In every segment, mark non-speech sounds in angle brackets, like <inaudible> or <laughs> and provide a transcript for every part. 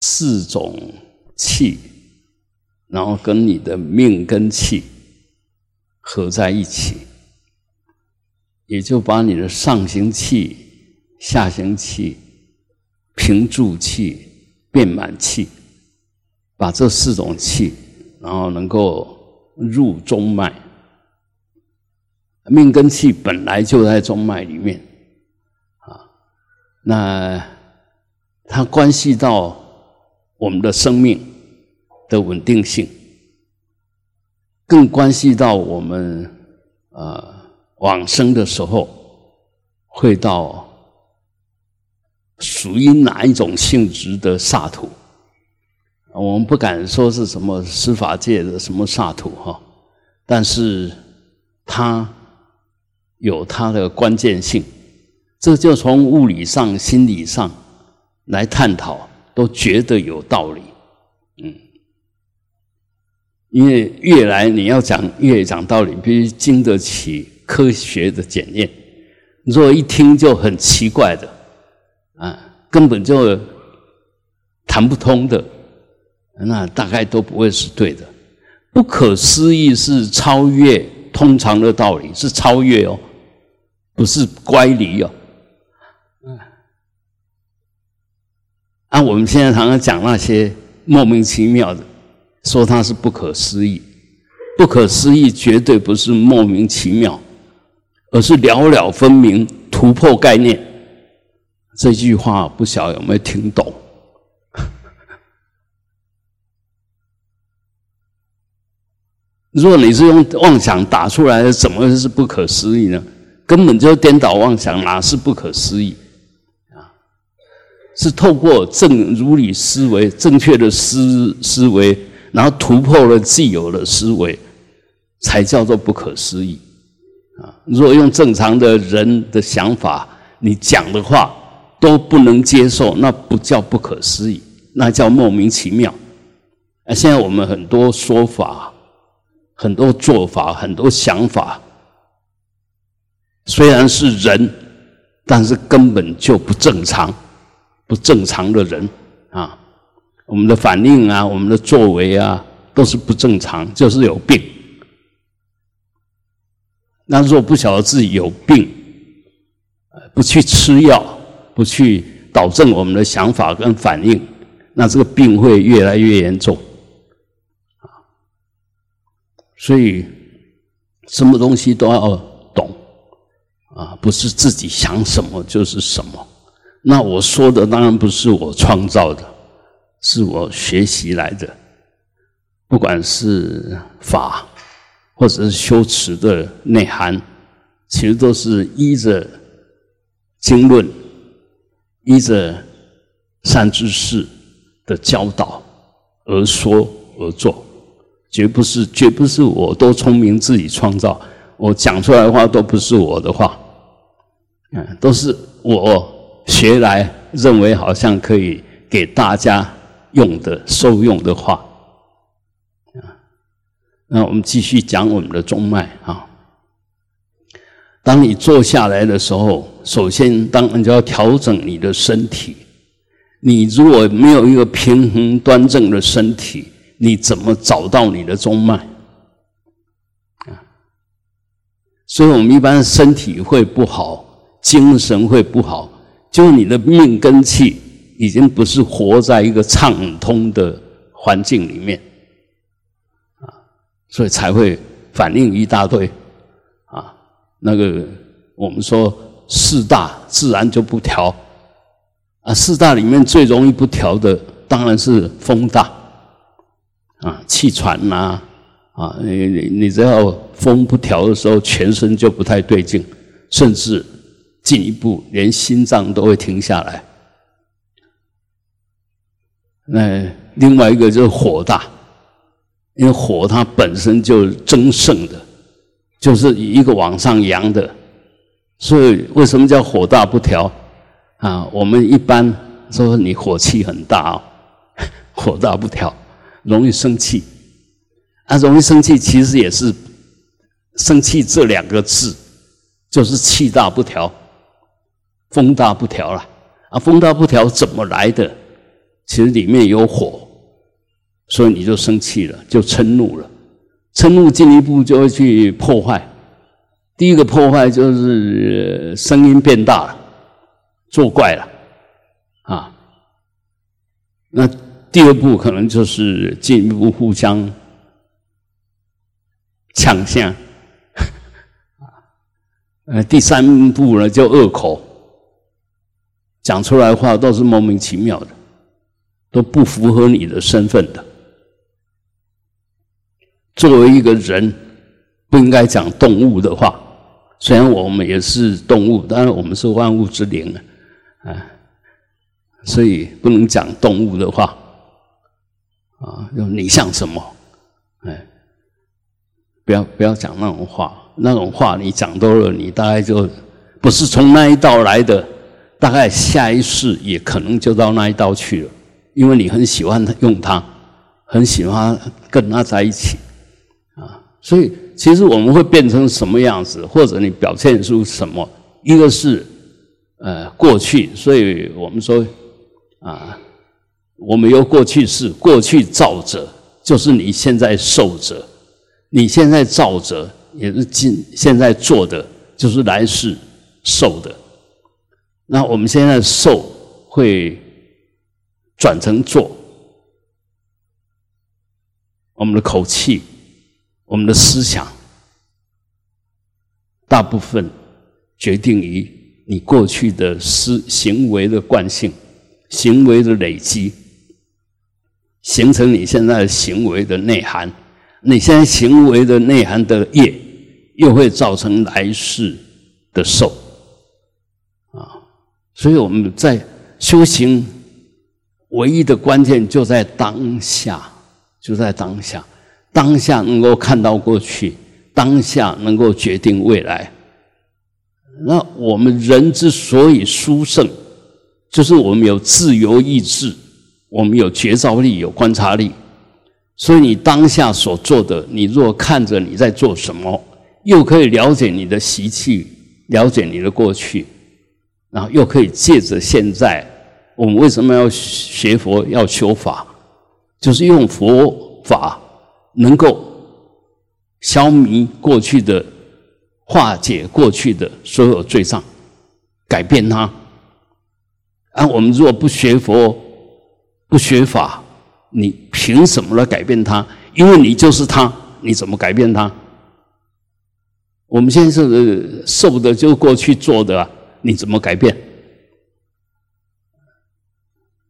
四种气，然后跟你的命根气合在一起，也就把你的上行气、下行气、平住气、变满气，把这四种气，然后能够入中脉。命根气本来就在中脉里面，啊，那它关系到我们的生命的稳定性，更关系到我们呃往生的时候会到属于哪一种性质的萨土。我们不敢说是什么司法界的什么萨土哈，但是它。有它的关键性，这就从物理上、心理上来探讨，都觉得有道理。嗯，因为越来你要讲越讲道理，必须经得起科学的检验。你说一听就很奇怪的，啊，根本就谈不通的，那大概都不会是对的。不可思议是超越通常的道理，是超越哦。不是乖离哦，嗯，啊我们现在常常讲那些莫名其妙的，说它是不可思议，不可思议绝对不是莫名其妙，而是了了分明，突破概念。这句话不晓有没有听懂？<laughs> 如果你是用妄想打出来的，怎么是不可思议呢？根本就颠倒妄想，哪是不可思议？是透过正如理思维、正确的思思维，然后突破了既有的思维，才叫做不可思议啊！如果用正常的人的想法，你讲的话都不能接受，那不叫不可思议，那叫莫名其妙。啊，现在我们很多说法、很多做法、很多想法。虽然是人，但是根本就不正常，不正常的人啊！我们的反应啊，我们的作为啊，都是不正常，就是有病。那若不晓得自己有病，不去吃药，不去导正我们的想法跟反应，那这个病会越来越严重啊！所以，什么东西都要懂。啊，不是自己想什么就是什么。那我说的当然不是我创造的，是我学习来的。不管是法，或者是修持的内涵，其实都是依着经论，依着善知识的教导而说而做，绝不是绝不是我多聪明自己创造。我讲出来的话都不是我的话。嗯，都是我学来认为好像可以给大家用的受用的话啊。那我们继续讲我们的中脉啊。当你坐下来的时候，首先当然就要调整你的身体。你如果没有一个平衡端正的身体，你怎么找到你的中脉啊？所以我们一般身体会不好。精神会不好，就你的命根气已经不是活在一个畅通的环境里面，啊，所以才会反应一大堆，啊，那个我们说四大自然就不调，啊，四大里面最容易不调的当然是风大，啊，气喘呐，啊，你你你只要风不调的时候，全身就不太对劲，甚至。进一步，连心脏都会停下来。那另外一个就是火大，因为火它本身就增盛的，就是一个往上扬的，所以为什么叫火大不调啊？我们一般说你火气很大啊，<laughs> 火大不调，容易生气。啊，容易生气其实也是生气这两个字，就是气大不调。风大不调了啊！风大不调怎么来的？其实里面有火，所以你就生气了，就嗔怒了。嗔怒进一步就会去破坏。第一个破坏就是声音变大了，作怪了，啊。那第二步可能就是进一步互相抢相，呃，<laughs> 第三步呢就恶口，讲出来话都是莫名其妙的。都不符合你的身份的。作为一个人，不应该讲动物的话。虽然我们也是动物，当然我们是万物之灵啊，啊，所以不能讲动物的话。啊，你像什么？哎，不要不要讲那种话，那种话你讲多了，你大概就不是从那一道来的，大概下一世也可能就到那一道去了。因为你很喜欢用它，很喜欢跟它在一起，啊，所以其实我们会变成什么样子，或者你表现出什么，一个是呃过去，所以我们说啊，我们有过去式，过去造者就是你现在受者，你现在造者也是今现在做的，就是来世受的，那我们现在受会。转成做，我们的口气，我们的思想，大部分决定于你过去的思行为的惯性、行为的累积，形成你现在行为的内涵。你现在行为的内涵的业，又会造成来世的受。所以我们在修行。唯一的关键就在当下，就在当下，当下能够看到过去，当下能够决定未来。那我们人之所以殊胜，就是我们有自由意志，我们有觉照力，有观察力。所以你当下所做的，你若看着你在做什么，又可以了解你的习气，了解你的过去，然后又可以借着现在。我们为什么要学佛、要修法？就是用佛法能够消弭过去的、化解过去的所有罪障，改变它。啊，我们如果不学佛、不学法，你凭什么来改变它？因为你就是他，你怎么改变它？我们现在是受的，就过去做的，你怎么改变？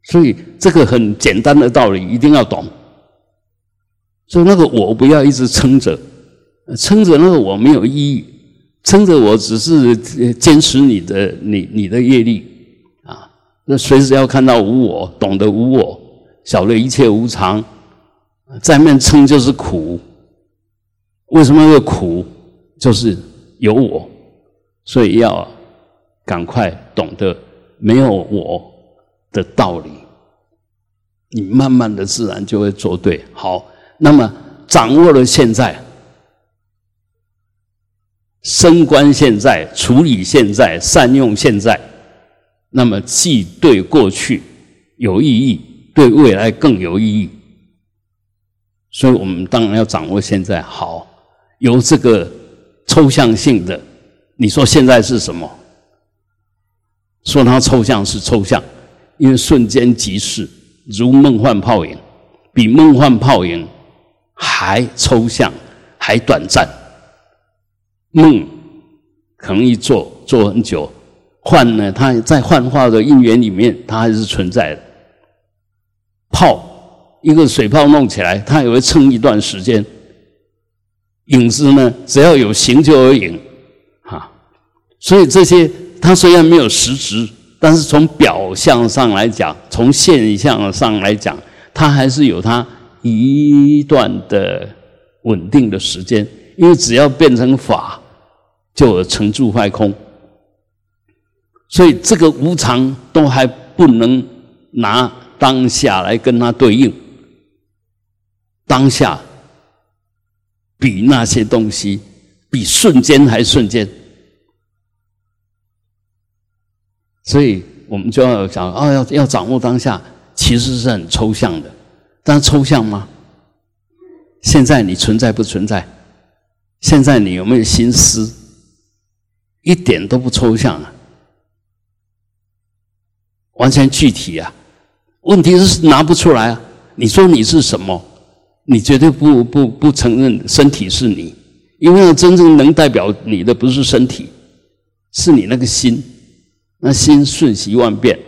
所以这个很简单的道理一定要懂。所以那个我不要一直撑着，撑着那个我没有意义，撑着我只是坚持你的你你的业力啊。那随时要看到无我，懂得无我，晓得一切无常，在面撑就是苦。为什么会苦？就是有我，所以要赶快懂得没有我。的道理，你慢慢的自然就会做对。好，那么掌握了现在，升观现在，处理现在，善用现在，那么既对过去有意义，对未来更有意义。所以我们当然要掌握现在。好，由这个抽象性的，你说现在是什么？说它抽象是抽象。因为瞬间即逝，如梦幻泡影，比梦幻泡影还抽象，还短暂。梦可能一做做很久，幻呢，它在幻化的因缘里面，它还是存在的。泡一个水泡弄起来，它也会撑一段时间。影子呢，只要有形就有影，哈。所以这些，它虽然没有实质。但是从表象上来讲，从现象上来讲，它还是有它一段的稳定的时间。因为只要变成法，就有成住坏空。所以这个无常都还不能拿当下来跟它对应。当下比那些东西，比瞬间还瞬间。所以我们就要讲啊，要要掌握当下，其实是很抽象的，但抽象吗？现在你存在不存在？现在你有没有心思？一点都不抽象啊，完全具体啊。问题是拿不出来啊。你说你是什么？你绝对不不不承认身体是你，因为真正能代表你的不是身体，是你那个心。那心瞬息万变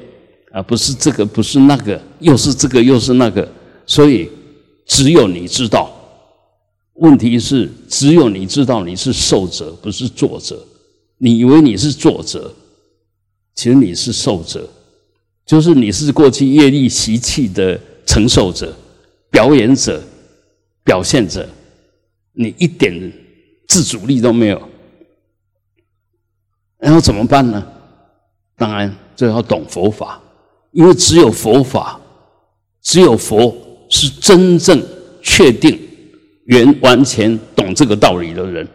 啊，不是这个，不是那个，又是这个，又是那个，所以只有你知道。问题是，只有你知道你是受者，不是作者。你以为你是作者，其实你是受者，就是你是过去业力习气的承受者、表演者、表现者，你一点自主力都没有。然后怎么办呢？当然，就要懂佛法，因为只有佛法，只有佛是真正确定、原完全懂这个道理的人，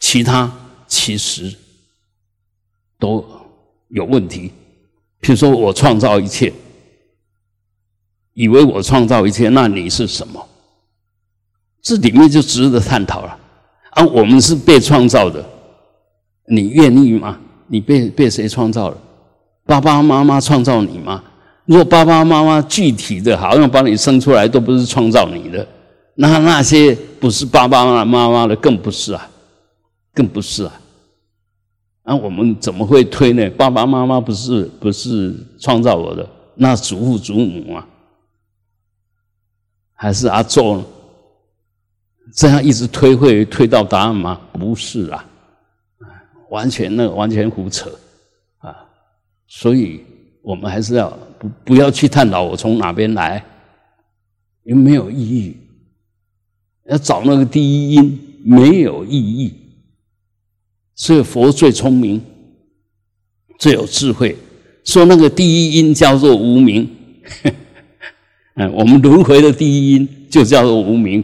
其他其实都有问题。譬如说我创造一切，以为我创造一切，那你是什么？这里面就值得探讨了。啊，我们是被创造的，你愿意吗？你被被谁创造了？爸爸妈妈创造你吗？如果爸爸妈妈具体的，好像把你生出来都不是创造你的，那那些不是爸爸妈妈的，更不是啊，更不是啊。那我们怎么会推呢？爸爸妈妈不是不是创造我的，那祖父祖母啊，还是阿祖？这样一直推会推到答案吗？不是啊，完全那完全胡扯。所以我们还是要不不要去探讨我从哪边来，因为没有意义。要找那个第一因，没有意义。所以佛最聪明，最有智慧，说那个第一因叫做无名。<laughs> 嗯，我们轮回的第一因就叫做无名，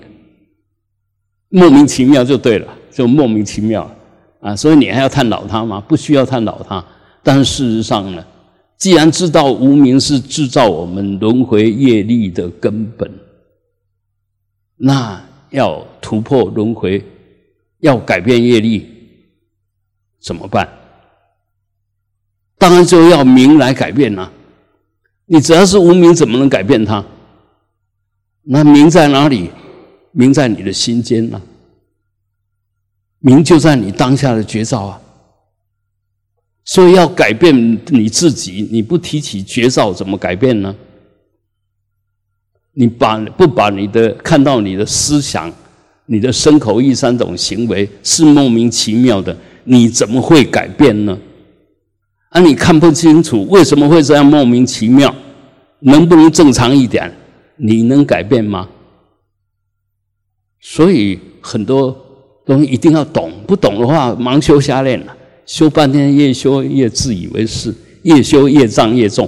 莫名其妙就对了，就莫名其妙啊！所以你还要探讨它吗？不需要探讨它。但事实上呢，既然知道无名是制造我们轮回业力的根本，那要突破轮回，要改变业力，怎么办？当然就要名来改变呐。你只要是无名，怎么能改变它？那名在哪里？名在你的心间呐。名就在你当下的绝招啊。所以要改变你自己，你不提起绝招，怎么改变呢？你把不把你的看到你的思想、你的身口意三种行为是莫名其妙的，你怎么会改变呢？啊，你看不清楚为什么会这样莫名其妙？能不能正常一点？你能改变吗？所以很多东西一定要懂，不懂的话盲修瞎练了。修半天，越修越自以为是，越修越障越重，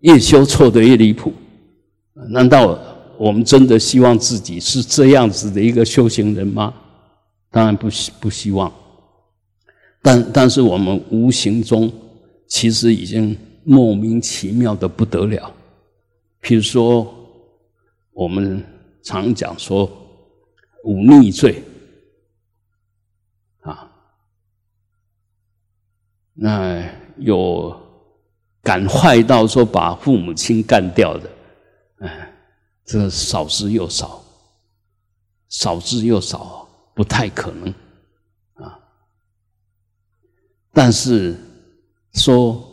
越修错的越离谱。难道我们真的希望自己是这样子的一个修行人吗？当然不希不希望。但但是我们无形中其实已经莫名其妙的不得了。譬如说，我们常讲说忤逆罪。那有敢坏到说把父母亲干掉的，哎，这少之又少，少之又少，不太可能啊。但是说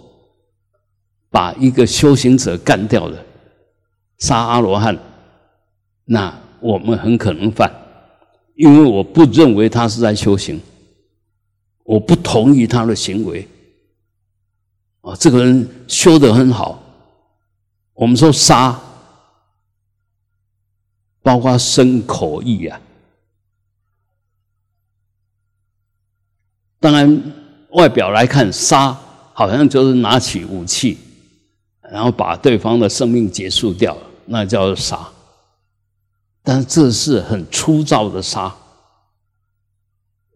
把一个修行者干掉的，杀阿罗汉，那我们很可能犯，因为我不认为他是在修行，我不同意他的行为。啊，这个人修得很好。我们说杀，包括身口意啊。当然，外表来看，杀好像就是拿起武器，然后把对方的生命结束掉，那叫杀。但这是很粗糙的杀，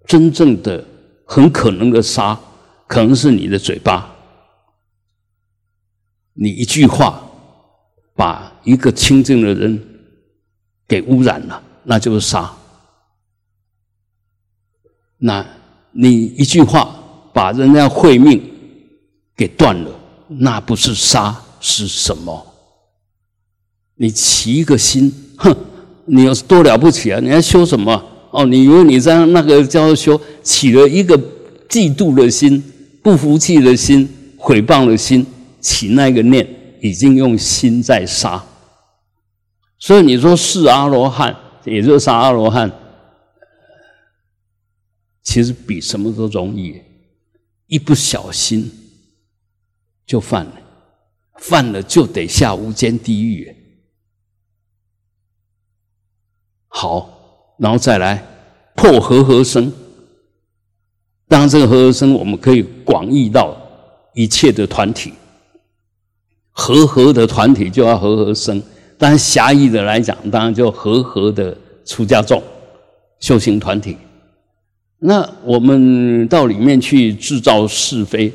真正的很可能的杀，可能是你的嘴巴。你一句话，把一个清净的人给污染了，那就是杀。那你一句话把人家慧命给断了，那不是杀是什么？你起一个心，哼，你有多了不起啊？你还修什么？哦，你以为你在那个叫修，起了一个嫉妒的心、不服气的心、毁谤的心，起那个念，已经用心在杀。所以你说是阿罗汉，也就是杀阿罗汉。其实比什么都容易，一不小心就犯了，犯了就得下无间地狱。好，然后再来破和合生。当然，这个和合生我们可以广义到一切的团体，和合的团体就要和合生。但狭义的来讲，当然就和合的出家众修行团体。那我们到里面去制造是非，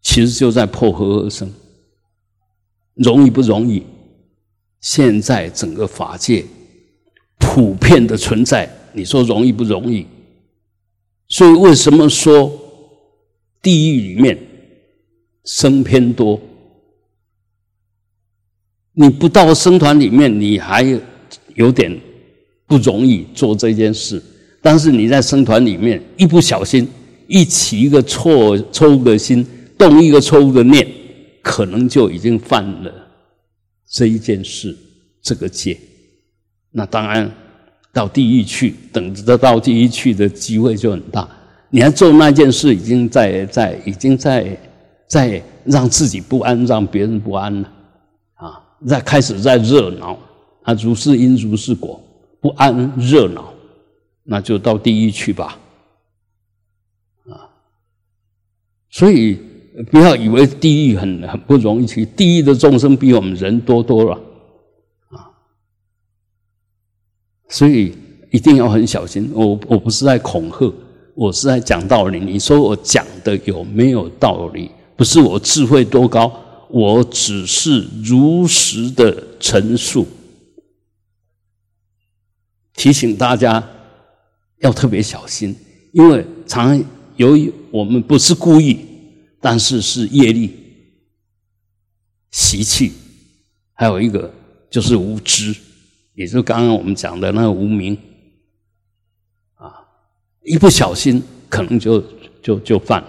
其实就在破和而生，容易不容易？现在整个法界普遍的存在，你说容易不容易？所以为什么说地狱里面生偏多？你不到僧团里面，你还有点不容易做这件事。但是你在僧团里面一不小心，一起一个错错误的心，动一个错误的念，可能就已经犯了这一件事这个戒。那当然到地狱去，等着到地狱去的机会就很大。你还做那件事，已经在在已经在在让自己不安，让别人不安了啊！在开始在热闹啊，如是因如是果，不安热闹。那就到地狱去吧，啊！所以不要以为地狱很很不容易去，地狱的众生比我们人多多了，啊！所以一定要很小心。我我不是在恐吓，我是在讲道理。你说我讲的有没有道理？不是我智慧多高，我只是如实的陈述，提醒大家。要特别小心，因为常由于我们不是故意，但是是业力、习气，还有一个就是无知，也就是刚刚我们讲的那个无名啊，一不小心可能就就就犯，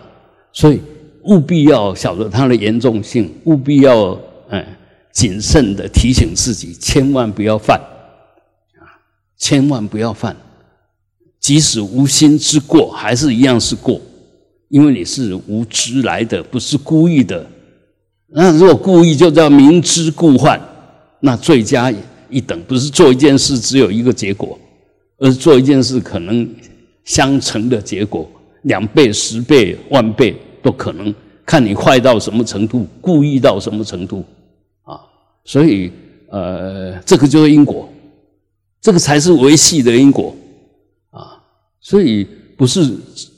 所以务必要晓得它的严重性，务必要嗯谨慎的提醒自己，千万不要犯啊，千万不要犯。即使无心之过，还是一样是过，因为你是无知来的，不是故意的。那如果故意，就叫明知故犯，那罪加一等。不是做一件事只有一个结果，而是做一件事可能相乘的结果，两倍、十倍、万倍都可能，看你坏到什么程度，故意到什么程度啊！所以，呃，这个就是因果，这个才是维系的因果。啊所以不是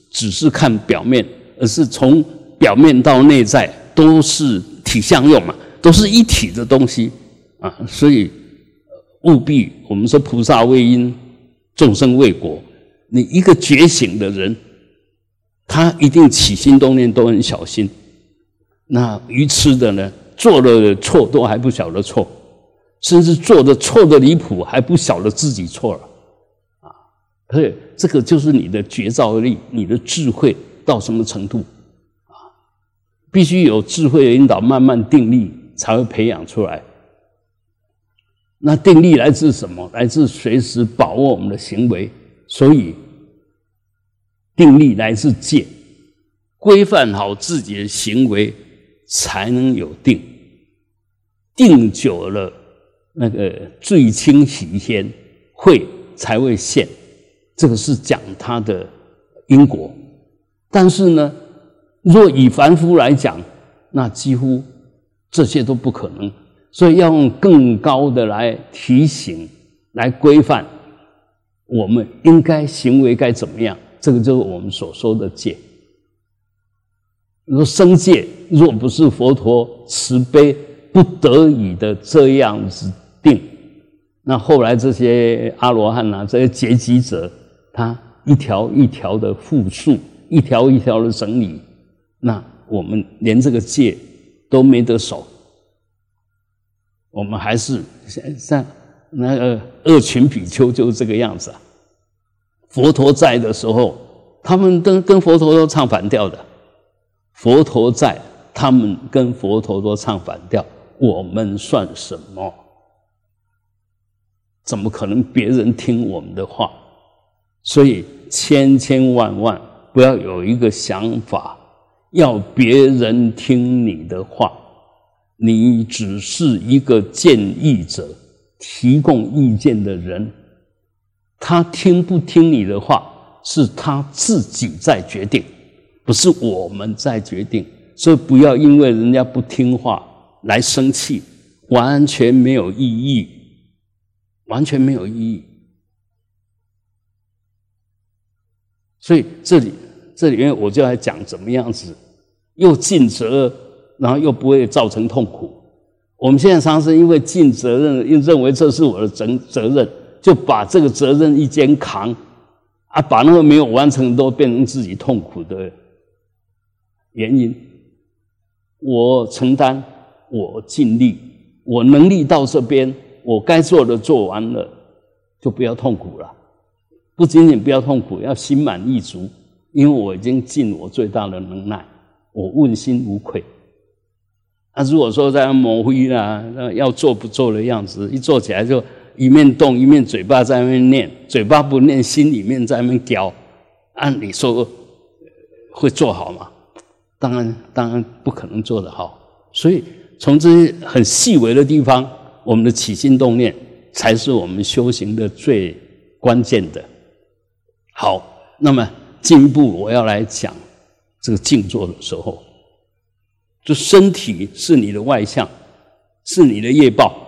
只是看表面，而是从表面到内在都是体相用嘛，都是一体的东西啊。所以务必我们说菩萨为因，众生为果。你一个觉醒的人，他一定起心动念都很小心。那愚痴的呢，做了错都还不晓得错，甚至做的错的离谱还不晓得自己错了。啊所以，这个就是你的觉照力，你的智慧到什么程度啊？必须有智慧的引导，慢慢定力才会培养出来。那定力来自什么？来自随时把握我们的行为。所以，定力来自戒，规范好自己的行为，才能有定。定久了，那个最清喜先会才会现。这个是讲他的因果，但是呢，若以凡夫来讲，那几乎这些都不可能，所以要用更高的来提醒、来规范，我们应该行为该怎么样？这个就是我们所说的戒。如说生戒，若不是佛陀慈悲不得已的这样子定。那后来这些阿罗汉呐，这些结集者，他一条一条的复述，一条一条的整理，那我们连这个戒都没得守，我们还是像那个恶群比丘就是这个样子啊。佛陀在的时候，他们跟跟佛陀都唱反调的。佛陀在，他们跟佛陀都唱反调，我们算什么？怎么可能别人听我们的话？所以千千万万不要有一个想法，要别人听你的话，你只是一个建议者，提供意见的人，他听不听你的话，是他自己在决定，不是我们在决定。所以不要因为人家不听话来生气，完全没有意义。完全没有意义，所以这里这里面我就来讲怎么样子又尽责，然后又不会造成痛苦。我们现在常常因为尽责任，又认为这是我的责责任，就把这个责任一肩扛，啊，把那个没有完成都变成自己痛苦的原因。我承担，我尽力，我能力到这边。我该做的做完了，就不要痛苦了。不仅仅不要痛苦，要心满意足，因为我已经尽我最大的能耐，我问心无愧。那如果说在模糊啦，那要做不做的样子，一做起来就一面动一面嘴巴在那边念，嘴巴不念，心里面在那边叼，按理说会做好吗？当然，当然不可能做得好。所以从这些很细微的地方。我们的起心动念才是我们修行的最关键的。好，那么进一步我要来讲这个静坐的时候，就身体是你的外相，是你的业报。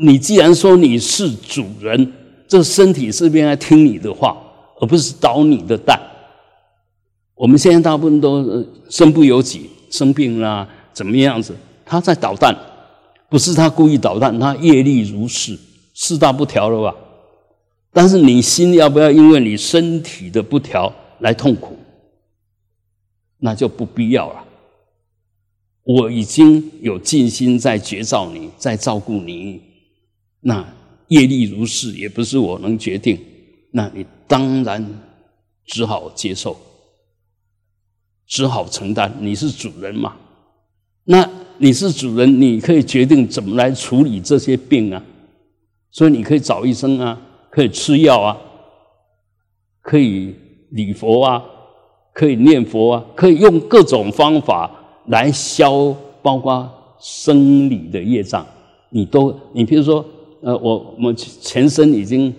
你既然说你是主人，这身体是不是应该听你的话，而不是倒你的蛋？我们现在大部分都身不由己，生病啦，怎么样子，他在捣蛋。不是他故意捣蛋，他业力如是，四大不调了吧？但是你心要不要因为你身体的不调来痛苦？那就不必要了。我已经有尽心在觉照你，在照顾你，那业力如是，也不是我能决定。那你当然只好接受，只好承担。你是主人嘛？那。你是主人，你可以决定怎么来处理这些病啊。所以你可以找医生啊，可以吃药啊，可以礼佛啊，可以念佛啊，可以用各种方法来消，包括生理的业障。你都，你比如说，呃，我我全身已经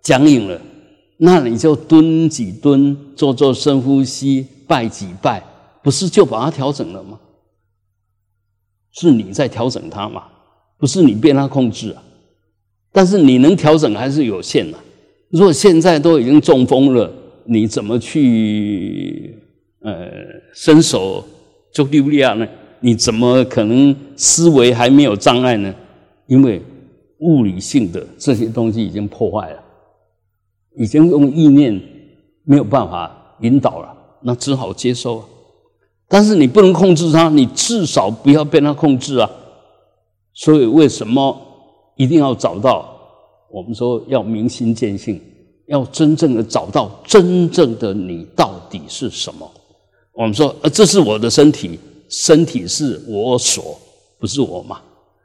僵硬了，那你就蹲几蹲，做做深呼吸，拜几拜，不是就把它调整了吗？是你在调整它嘛？不是你被它控制啊。但是你能调整还是有限的。如果现在都已经中风了，你怎么去呃伸手就利不利亚呢？你怎么可能思维还没有障碍呢？因为物理性的这些东西已经破坏了，已经用意念没有办法引导了，那只好接受。但是你不能控制它，你至少不要被它控制啊！所以为什么一定要找到？我们说要明心见性，要真正的找到真正的你到底是什么？我们说，呃，这是我的身体，身体是我所，不是我嘛？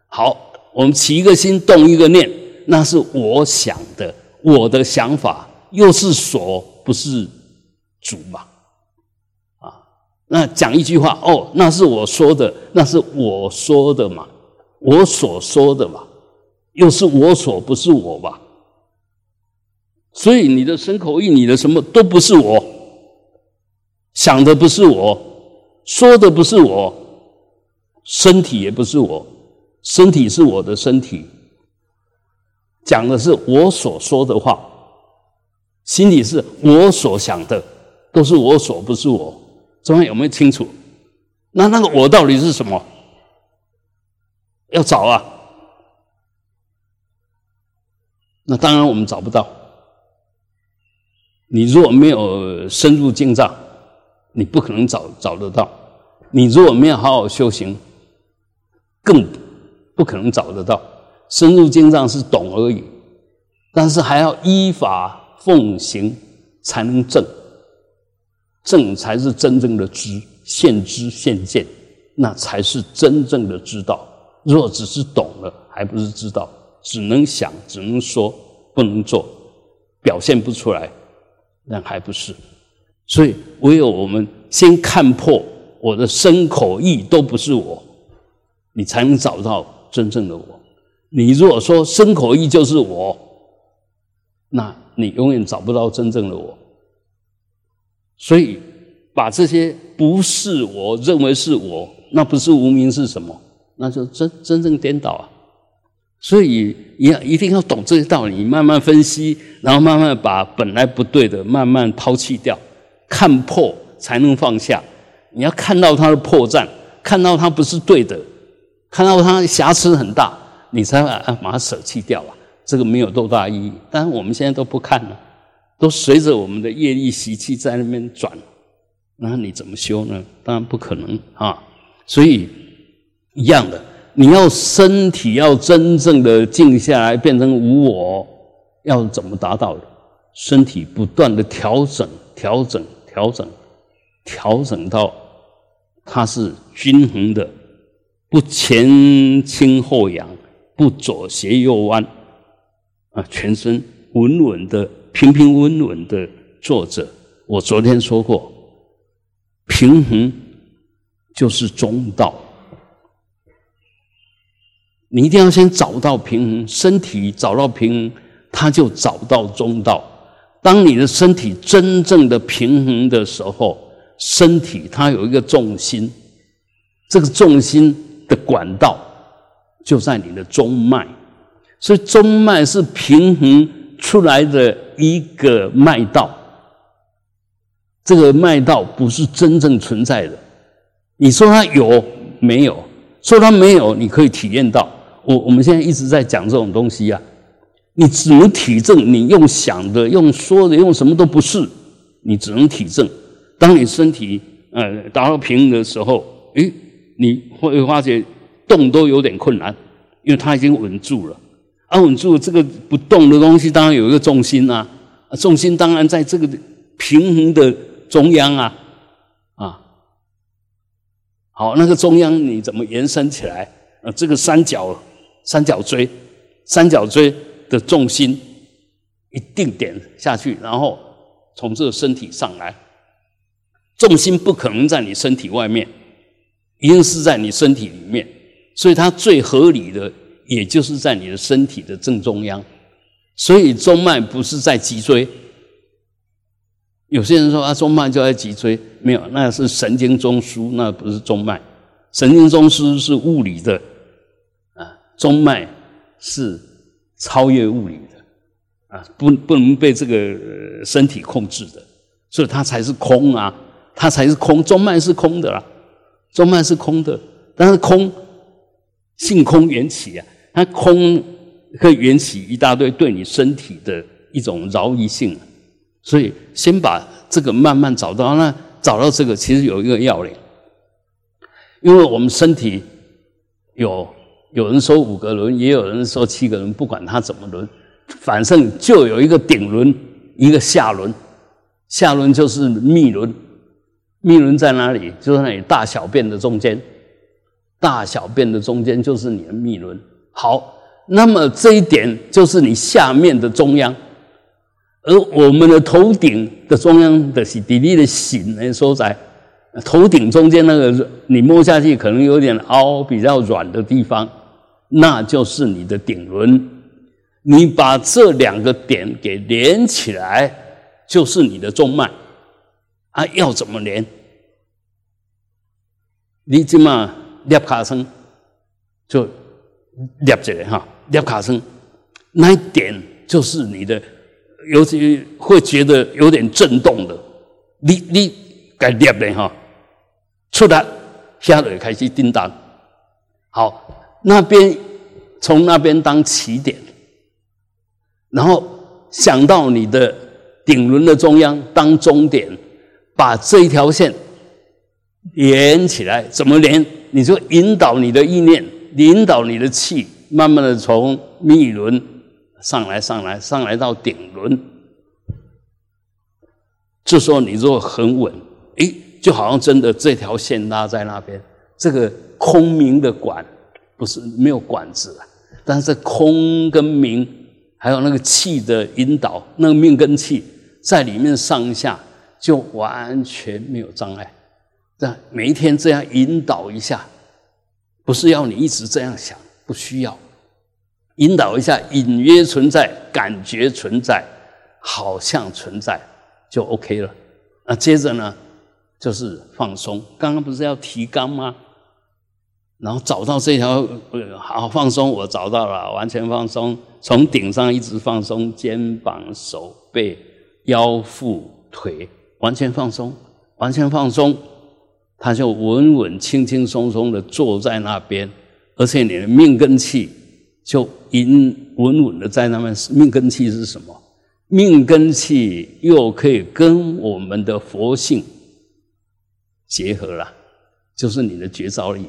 好，我们起一个心，动一个念，那是我想的，我的想法又是所，不是主嘛？啊那讲一句话哦，那是我说的，那是我说的嘛，我所说的嘛，又是我所，不是我吧？所以你的身口意，你的什么都不是我，想的不是我，说的不是我，身体也不是我，身体是我的身体，讲的是我所说的话，心里是我所想的，都是我所，不是我。中央有没有清楚？那那个我到底是什么？要找啊。那当然我们找不到。你如果没有深入进藏，你不可能找找得到。你如果没有好好修行，更不可能找得到。深入经藏是懂而已，但是还要依法奉行才能正。正才是真正的知，现知现见，那才是真正的知道。若只是懂了，还不是知道，只能想，只能说，不能做，表现不出来，那还不是。所以，唯有我们先看破我的身口意都不是我，你才能找到真正的我。你如果说身口意就是我，那你永远找不到真正的我。所以，把这些不是我认为是我，那不是无名是什么？那就真真正颠倒啊！所以要一定要懂这些道理，慢慢分析，然后慢慢把本来不对的慢慢抛弃掉，看破才能放下。你要看到它的破绽，看到它不是对的，看到它瑕疵很大，你才把它舍弃掉啊！这个没有多大意义，但是我们现在都不看了。都随着我们的业力习气在那边转，那你怎么修呢？当然不可能啊！所以一样的，你要身体要真正的静下来，变成无我，要怎么达到？身体不断的调整、调整、调整，调整到它是均衡的，不前倾后仰，不左斜右弯，啊，全身稳稳的。平平稳稳的坐着，我昨天说过，平衡就是中道。你一定要先找到平衡，身体找到平衡，它就找到中道。当你的身体真正的平衡的时候，身体它有一个重心，这个重心的管道就在你的中脉，所以中脉是平衡出来的。一个脉道，这个脉道不是真正存在的。你说它有没有？说它没有，你可以体验到。我我们现在一直在讲这种东西呀，你只能体证。你用想的、用说的、用什么都不是，你只能体证。当你身体呃达到平衡的时候，诶，你会发觉动都有点困难，因为它已经稳住了。安稳住这个不动的东西，当然有一个重心啊，重心当然在这个平衡的中央啊，啊，好，那个中央你怎么延伸起来？啊，这个三角三角锥，三角锥的重心一定点下去，然后从这个身体上来，重心不可能在你身体外面，一定是在你身体里面，所以它最合理的。也就是在你的身体的正中央，所以中脉不是在脊椎。有些人说啊，中脉就在脊椎，没有，那是神经中枢，那不是中脉。神经中枢是物理的，啊，中脉是超越物理的，啊，不不能被这个身体控制的，所以它才是空啊，它才是空，中脉是空的啦，中脉是空的，但是空性空缘起啊。它空可以缘起一大堆对你身体的一种饶益性，所以先把这个慢慢找到。那找到这个其实有一个要领，因为我们身体有有人说五个轮，也有人说七个轮，不管它怎么轮，反正就有一个顶轮，一个下轮。下轮就是密轮，密轮在哪里？就在那里大小便的中间，大小便的中间就是你的密轮。好，那么这一点就是你下面的中央，而我们的头顶的中央的是底力的形来所在，头顶中间那个你摸下去可能有点凹、比较软的地方，那就是你的顶轮。你把这两个点给连起来，就是你的中脉。啊，要怎么连？你起码捏卡声就。捏起来哈，捏卡声，那一点就是你的，尤其会觉得有点震动的，你你该捏的哈，出来下来开始叮当，好，那边从那边当起点，然后想到你的顶轮的中央当终点，把这一条线连起来。怎么连？你就引导你的意念，引导你的气，慢慢的从密轮上来，上来，上来到顶轮。这时候你如果很稳，诶，就好像真的这条线拉在那边，这个空明的管不是没有管子啊，但是空跟明，还有那个气的引导，那个命跟气在里面上下就完全没有障碍。这样每一天这样引导一下，不是要你一直这样想，不需要引导一下，隐约存在，感觉存在，好像存在，就 OK 了。那接着呢，就是放松。刚刚不是要提纲吗？然后找到这条，好放松，我找到了，完全放松，从顶上一直放松，肩膀、手背、腰腹、腿，完全放松，完全放松。他就稳稳、轻轻松松的坐在那边，而且你的命根气就稳稳稳的在那边。命根气是什么？命根气又可以跟我们的佛性结合了，就是你的觉照力，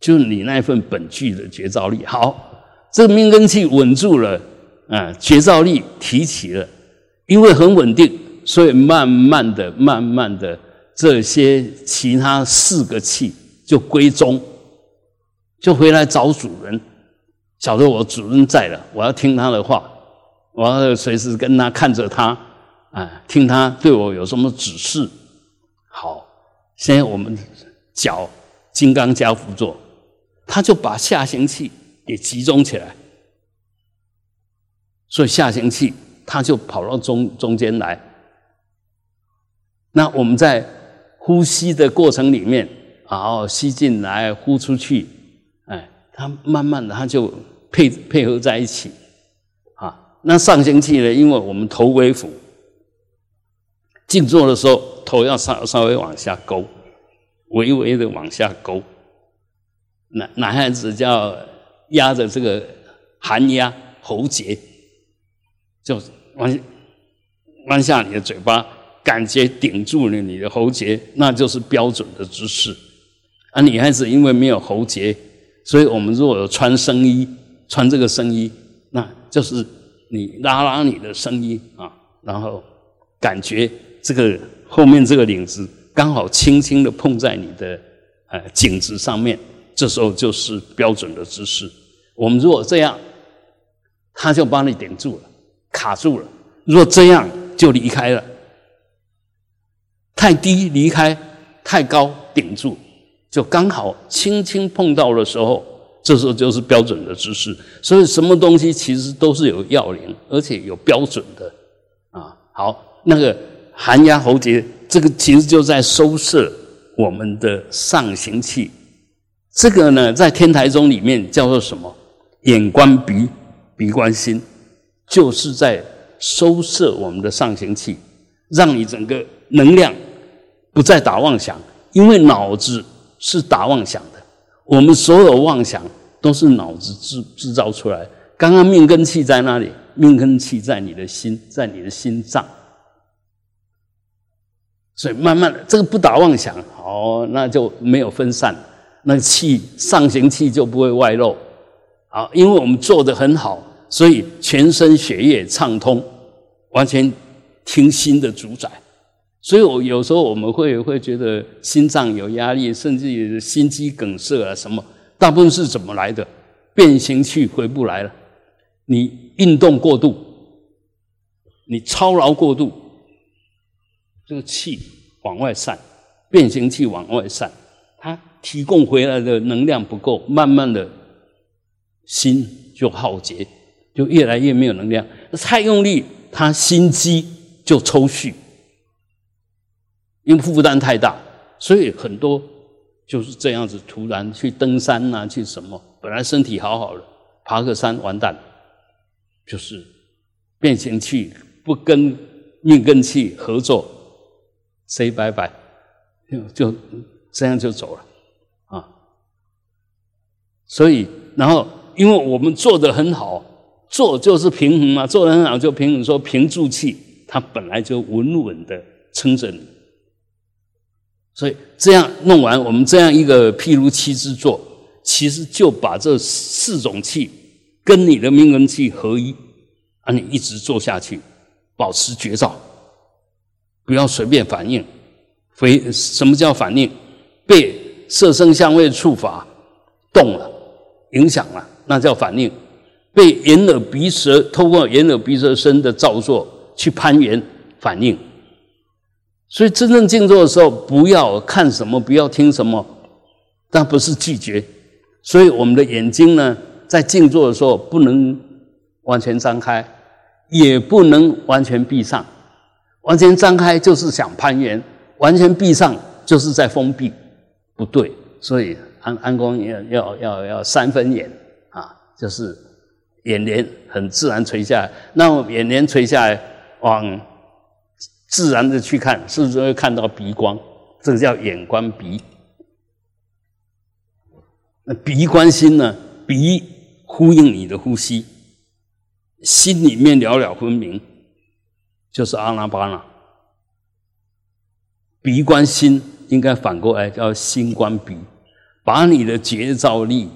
就是你那份本具的觉照力。好，这个命根气稳住了，啊，觉照力提起了，因为很稳定。所以慢慢的、慢慢的，这些其他四个气就归宗，就回来找主人。晓得我主人在了，我要听他的话，我要随时跟他看着他，啊，听他对我有什么指示。好，现在我们脚金刚加辅座，他就把下行气给集中起来，所以下行气他就跑到中中间来。那我们在呼吸的过程里面，然后吸进来，呼出去，哎，它慢慢的，它就配配合在一起，啊，那上行气呢？因为我们头微俯，静坐的时候，头要稍稍微往下勾，微微的往下勾，男男孩子叫压着这个寒压喉结，就弯弯下你的嘴巴。感觉顶住了你的喉结，那就是标准的姿势。啊，女孩子因为没有喉结，所以我们如果穿僧衣，穿这个僧衣，那就是你拉拉你的僧衣啊，然后感觉这个后面这个领子刚好轻轻的碰在你的呃颈子上面，这时候就是标准的姿势。我们如果这样，他就帮你顶住了，卡住了；如果这样，就离开了。太低离开，太高顶住，就刚好轻轻碰到的时候，这时候就是标准的姿势。所以什么东西其实都是有要领，而且有标准的啊。好，那个寒压喉结，这个其实就在收摄我们的上行气。这个呢，在天台宗里面叫做什么？眼观鼻，鼻观心，就是在收摄我们的上行气，让你整个能量。不再打妄想，因为脑子是打妄想的。我们所有妄想都是脑子制制造出来。刚刚命根气在那里？命根气在你的心，在你的心脏。所以慢慢的，这个不打妄想，好，那就没有分散，那气上行气就不会外漏。好，因为我们做的很好，所以全身血液畅通，完全听心的主宰。所以，我有时候我们会会觉得心脏有压力，甚至于心肌梗塞啊什么，大部分是怎么来的？变形气回不来了，你运动过度，你操劳过度，这个气往外散，变形气往外散，它提供回来的能量不够，慢慢的心就耗竭，就越来越没有能量。太用力，他心肌就抽蓄。因为负担太大，所以很多就是这样子，突然去登山呐，去什么，本来身体好好的，爬个山完蛋，就是变形器不跟命根气合作，say 拜拜，就这样就走了啊。所以，然后因为我们做的很好，做就是平衡嘛，做的很好就平衡，说平住气，它本来就稳稳的撑着你。所以这样弄完，我们这样一个譬如七之坐，其实就把这四种气跟你的命根气合一，啊，你一直做下去，保持觉照，不要随便反应。非什么叫反应？被色声香味触法动了。影响了，那叫反应；被眼耳鼻舌透过眼耳鼻舌身的造作去攀缘反应。所以真正静坐的时候，不要看什么，不要听什么，但不是拒绝。所以我们的眼睛呢，在静坐的时候不能完全张开，也不能完全闭上。完全张开就是想攀缘，完全闭上就是在封闭，不对。所以。安安公要要要要三分眼啊，就是眼帘很自然垂下来。那么眼帘垂下来，往自然的去看，是不是会看到鼻光？这个叫眼观鼻。那鼻观心呢？鼻呼应你的呼吸，心里面了了分明，就是阿拉巴那。鼻观心应该反过来叫心观鼻。把你的觉照力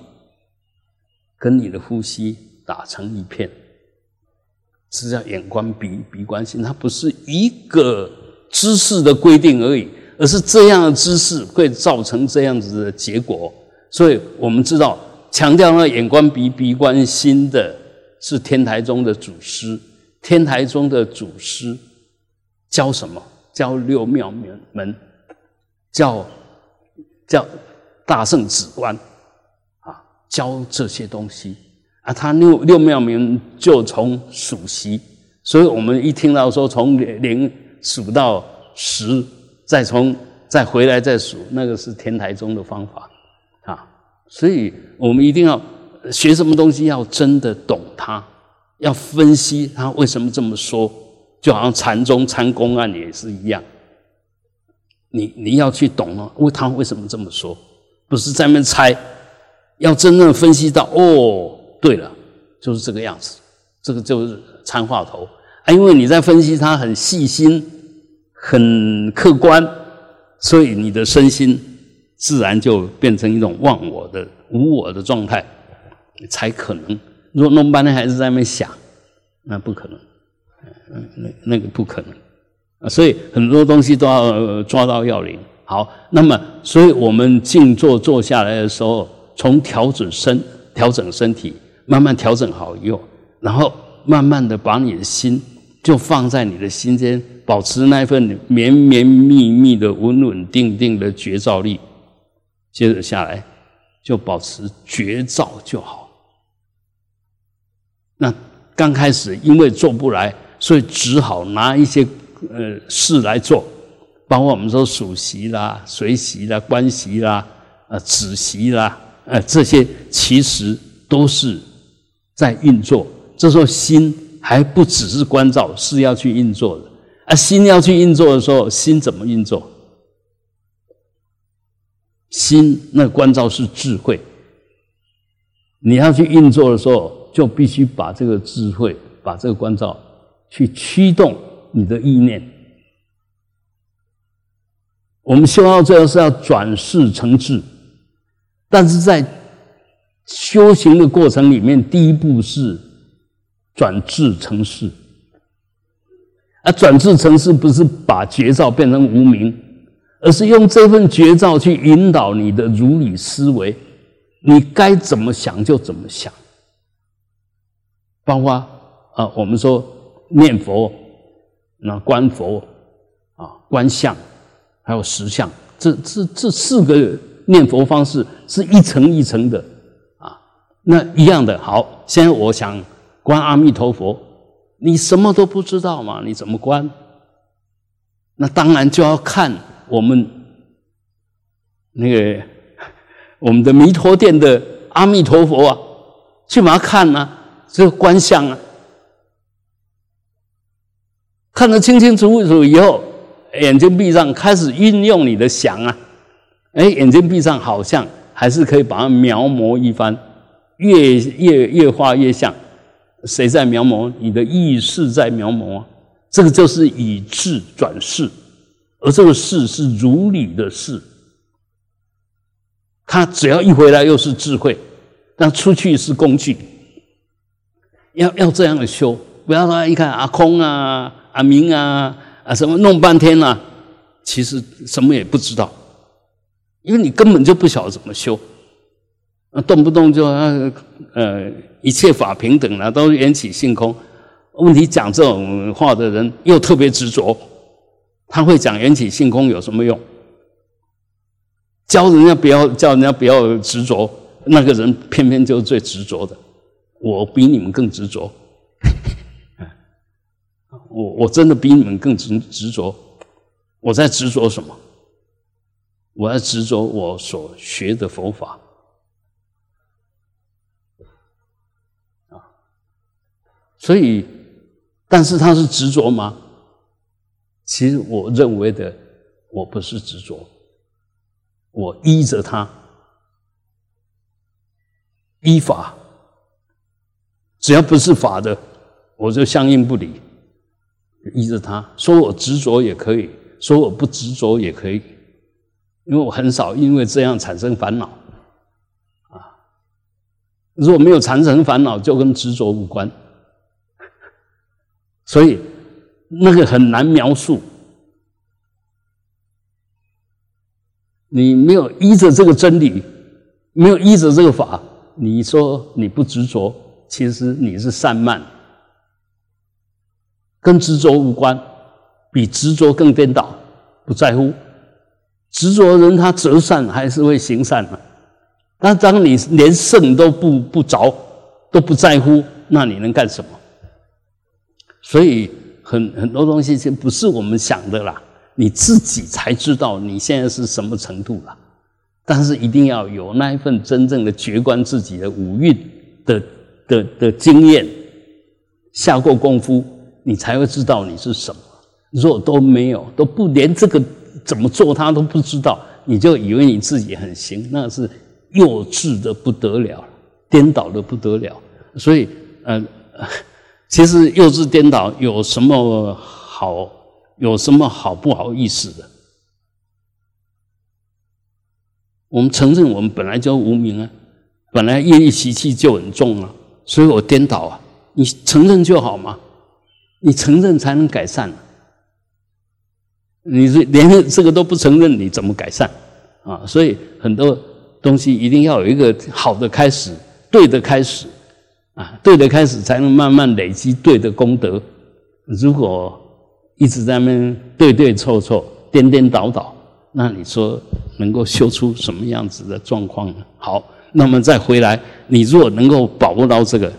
跟你的呼吸打成一片，是叫眼观鼻，鼻观心。它不是一个姿势的规定而已，而是这样的姿势会造成这样子的结果。所以我们知道，强调那眼观鼻，鼻观心的是天台宗的祖师。天台宗的祖师教什么？教六妙门门，教教。大圣止观啊，教这些东西啊，他六六妙明就从数息，所以我们一听到说从零数到十，再从再回来再数，那个是天台宗的方法啊，所以我们一定要学什么东西，要真的懂它，要分析他为什么这么说，就好像禅宗参公案也是一样，你你要去懂了，为他为什么这么说。不是在那猜，要真正分析到哦，对了，就是这个样子，这个就是参话头啊。因为你在分析它很细心、很客观，所以你的身心自然就变成一种忘我的、无我的状态，才可能。如果弄半天还是在那想，那不可能，嗯，那那个不可能啊。所以很多东西都要抓到要领。好，那么，所以我们静坐坐下来的时候，从调整身、调整身体，慢慢调整好以后，然后慢慢的把你的心就放在你的心间，保持那份绵绵密密的稳稳定定的觉照力。接着下来，就保持觉照就好。那刚开始因为做不来，所以只好拿一些呃事来做。包括我们说数息啦、随息啦、观息啦、呃止息啦，呃这些其实都是在运作。这时候心还不只是关照，是要去运作的。啊，心要去运作的时候，心怎么运作？心那关照是智慧。你要去运作的时候，就必须把这个智慧、把这个关照去驱动你的意念。我们修到最后是要转世成智，但是在修行的过程里面，第一步是转智成事。而转智成事不是把绝照变成无名，而是用这份绝照去引导你的如理思维，你该怎么想就怎么想。包括啊，我们说念佛，那观佛啊，观相。还有实相，这这这四个念佛方式是一层一层的。那一样的好，现在我想观阿弥陀佛，你什么都不知道嘛？你怎么观？那当然就要看我们那个 <laughs> 我们的弥陀殿的阿弥陀佛啊，去把它看呢，这个观相啊，看得清清楚楚以后。眼睛闭上，开始运用你的想啊，哎，眼睛闭上，好像还是可以把它描摹一番，越越越画越像。谁在描摹？你的意识在描摹啊！这个就是以智转世，而这个世是如理的事。他只要一回来又是智慧，但出去是工具。要要这样的修，不要说一看阿空啊、阿明啊啊什么弄半天啊，其实什么也不知道，因为你根本就不晓得怎么修，啊动不动就呃一切法平等了，都缘起性空。问题讲这种话的人又特别执着，他会讲缘起性空有什么用？教人家不要叫人家不要执着，那个人偏偏就是最执着的。我比你们更执着，我我真的比你们更执执着。我在执着什么？我在执着我所学的佛法所以，但是他是执着吗？其实我认为的，我不是执着，我依着他，依法。只要不是法的，我就相应不理，依着他说我执着也可以说我不执着也可以，因为我很少因为这样产生烦恼啊。如果没有产生烦恼，就跟执着无关，所以那个很难描述。你没有依着这个真理，没有依着这个法，你说你不执着。其实你是散漫，跟执着无关，比执着更颠倒，不在乎。执着人他择善还是会行善嘛？但当你连圣都不不着，都不在乎，那你能干什么？所以很很多东西就不是我们想的啦，你自己才知道你现在是什么程度了。但是一定要有那一份真正的觉观自己的五蕴的。的的经验，下过功夫，你才会知道你是什么。若都没有，都不连这个怎么做他都不知道，你就以为你自己很行，那是幼稚的不得了，颠倒的不得了。所以，呃，其实幼稚颠倒有什么好？有什么好不好意思的？我们承认我们本来就无名啊，本来业力习气就很重啊。所以我颠倒啊！你承认就好嘛，你承认才能改善。你是连这个都不承认，你怎么改善啊？所以很多东西一定要有一个好的开始，对的开始啊，对的开始才能慢慢累积对的功德。如果一直在那边对对错错、颠颠倒倒，那你说能够修出什么样子的状况呢？好。那么再回来，你如果能够把握到这个，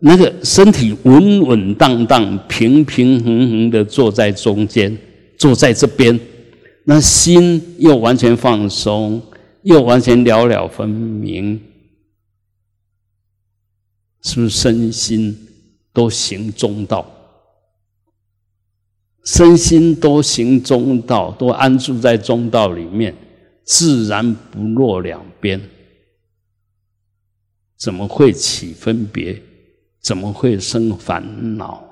那个身体稳稳当当、平平衡衡的坐在中间，坐在这边，那心又完全放松，又完全了了分明，是不是身心都行中道？身心都行中道，都安住在中道里面，自然不落两边。怎么会起分别？怎么会生烦恼？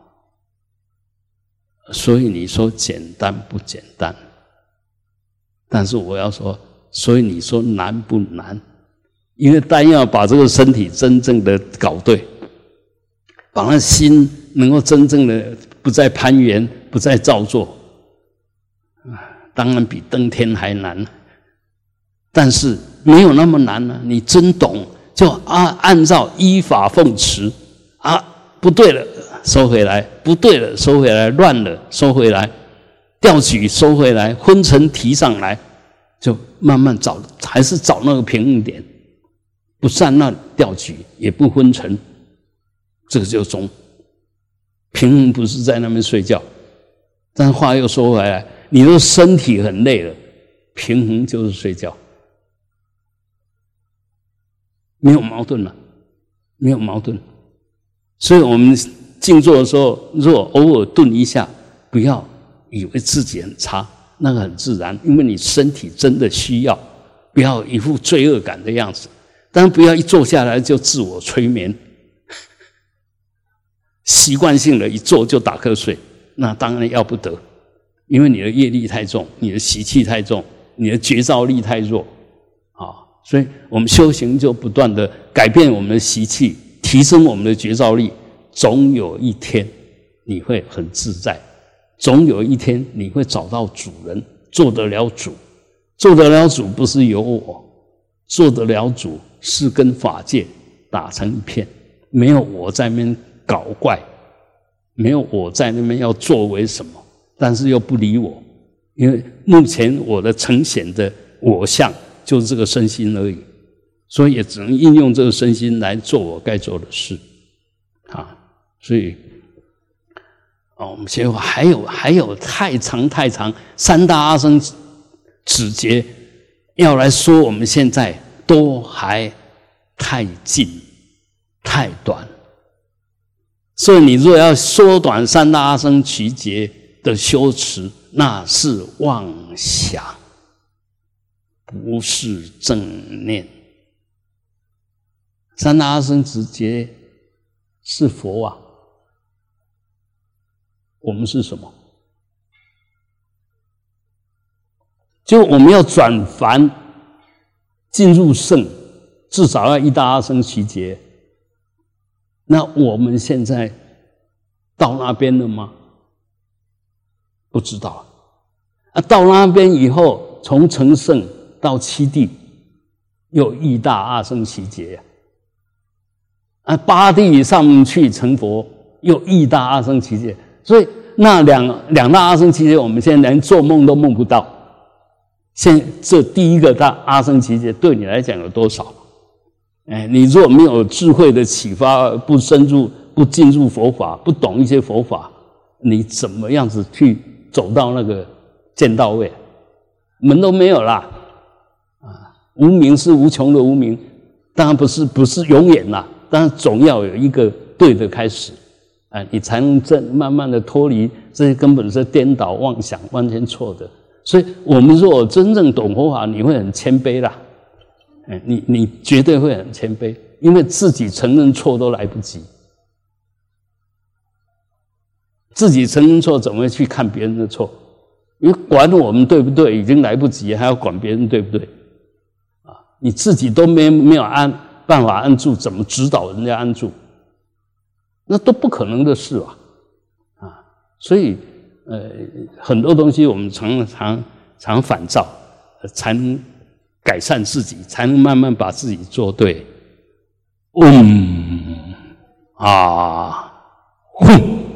所以你说简单不简单？但是我要说，所以你说难不难？因为单要把这个身体真正的搞对，把那心能够真正的不再攀缘，不再造作，啊，当然比登天还难。但是没有那么难呢，你真懂。就按按照依法奉持啊，不对了，收回来；不对了，收回来；乱了，收回来；调举收回来；昏沉提上来，就慢慢找，还是找那个平衡点，不散乱调举，也不昏沉，这个就中。平衡不是在那边睡觉，但话又说回来，你的身体很累了，平衡就是睡觉。没有矛盾了，没有矛盾，所以我们静坐的时候，若偶尔顿一下，不要以为自己很差，那个很自然，因为你身体真的需要，不要一副罪恶感的样子，但不要一坐下来就自我催眠，<laughs> 习惯性的一坐就打瞌睡，那当然要不得，因为你的业力太重，你的习气太重，你的觉照力太弱啊，所以我们修行就不断的改变我们的习气，提升我们的觉照力，总有一天你会很自在，总有一天你会找到主人，做得了主。做得了主不是有我，做得了主是跟法界打成一片，没有我在那边搞怪，没有我在那边要作为什么，但是又不理我，因为目前我的呈现的我相就是这个身心而已，所以也只能应用这个身心来做我该做的事，啊，所以，哦，我们学法还有还有太长太长三大阿僧。直接要来说，我们现在都还太近、太短，所以你若要缩短三大阿僧祇劫的修持，那是妄想，不是正念。三大阿僧祇劫是佛啊，我们是什么？就我们要转凡进入圣，至少要一大阿僧祇劫。那我们现在到那边了吗？不知道。啊，到那边以后，从成圣到七地，又一大阿僧祇劫呀。啊，八地上去成佛，又一大阿僧祇劫。所以那两两大阿僧祇劫，我们现在连做梦都梦不到。现这第一个大阿僧祇劫对你来讲有多少？哎，你若没有智慧的启发，不深入、不进入佛法，不懂一些佛法，你怎么样子去走到那个见到位？门都没有啦！啊，无名是无穷的无名，当然不是不是永远啦，但总要有一个对的开始，哎，你才能正慢慢的脱离这些根本是颠倒妄想、完全错的。所以，我们若真正懂佛法，你会很谦卑啦。哎，你你绝对会很谦卑，因为自己承认错都来不及，自己承认错，怎么会去看别人的错？因为管我们对不对，已经来不及，还要管别人对不对？啊，你自己都没没有安办法安住，怎么指导人家安住？那都不可能的事啊！啊，所以。呃，很多东西我们常常常反照，才能改善自己，才能慢慢把自己做对。嗯，啊，哼。